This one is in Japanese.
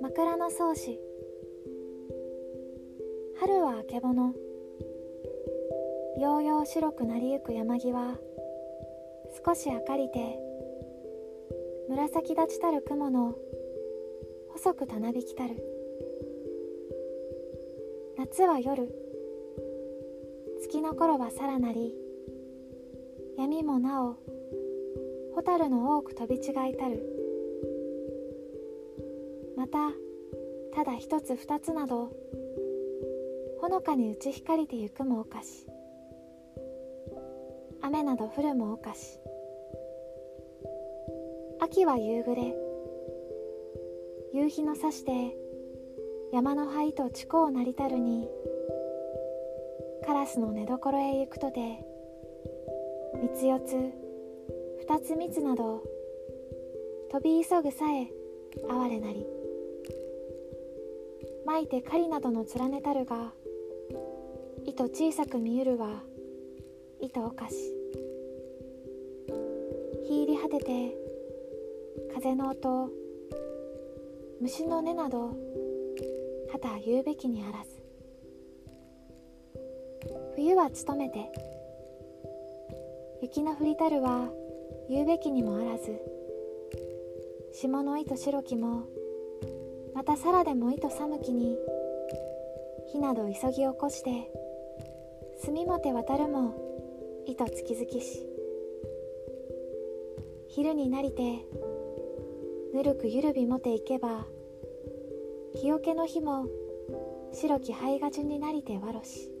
枕草子。春はあけぼの。ようよう白くなりゆく山際。少し明かりて。紫立ちたる雲の。細くたなびきたる。夏は夜。月の頃はさらなり。闇もなお蛍の多く飛び違いたる。またただ一つ二つなどほのかに打ち光りてゆくもおかし。雨など降るもおかし。秋は夕暮れ。夕日のさして山の灰と地高なりたるにカラスの寝所へ行くとて三つ四つ二つ三つなど飛び急ぐさえ哀れなり。まいて狩りなどの連ねたるが糸小さく見ゆるは糸おかし。ひいり果てて風の音虫の音などはた言うべきにあらず。冬は努めて雪の降りたるは言うべきにもあらず。霜の糸白きもまたさらでも糸寒きに火など急ぎ起こして墨もて渡るも糸月々し。昼になりてぬるくゆるびもていけば日よけの日も白き灰が順になりてわろし。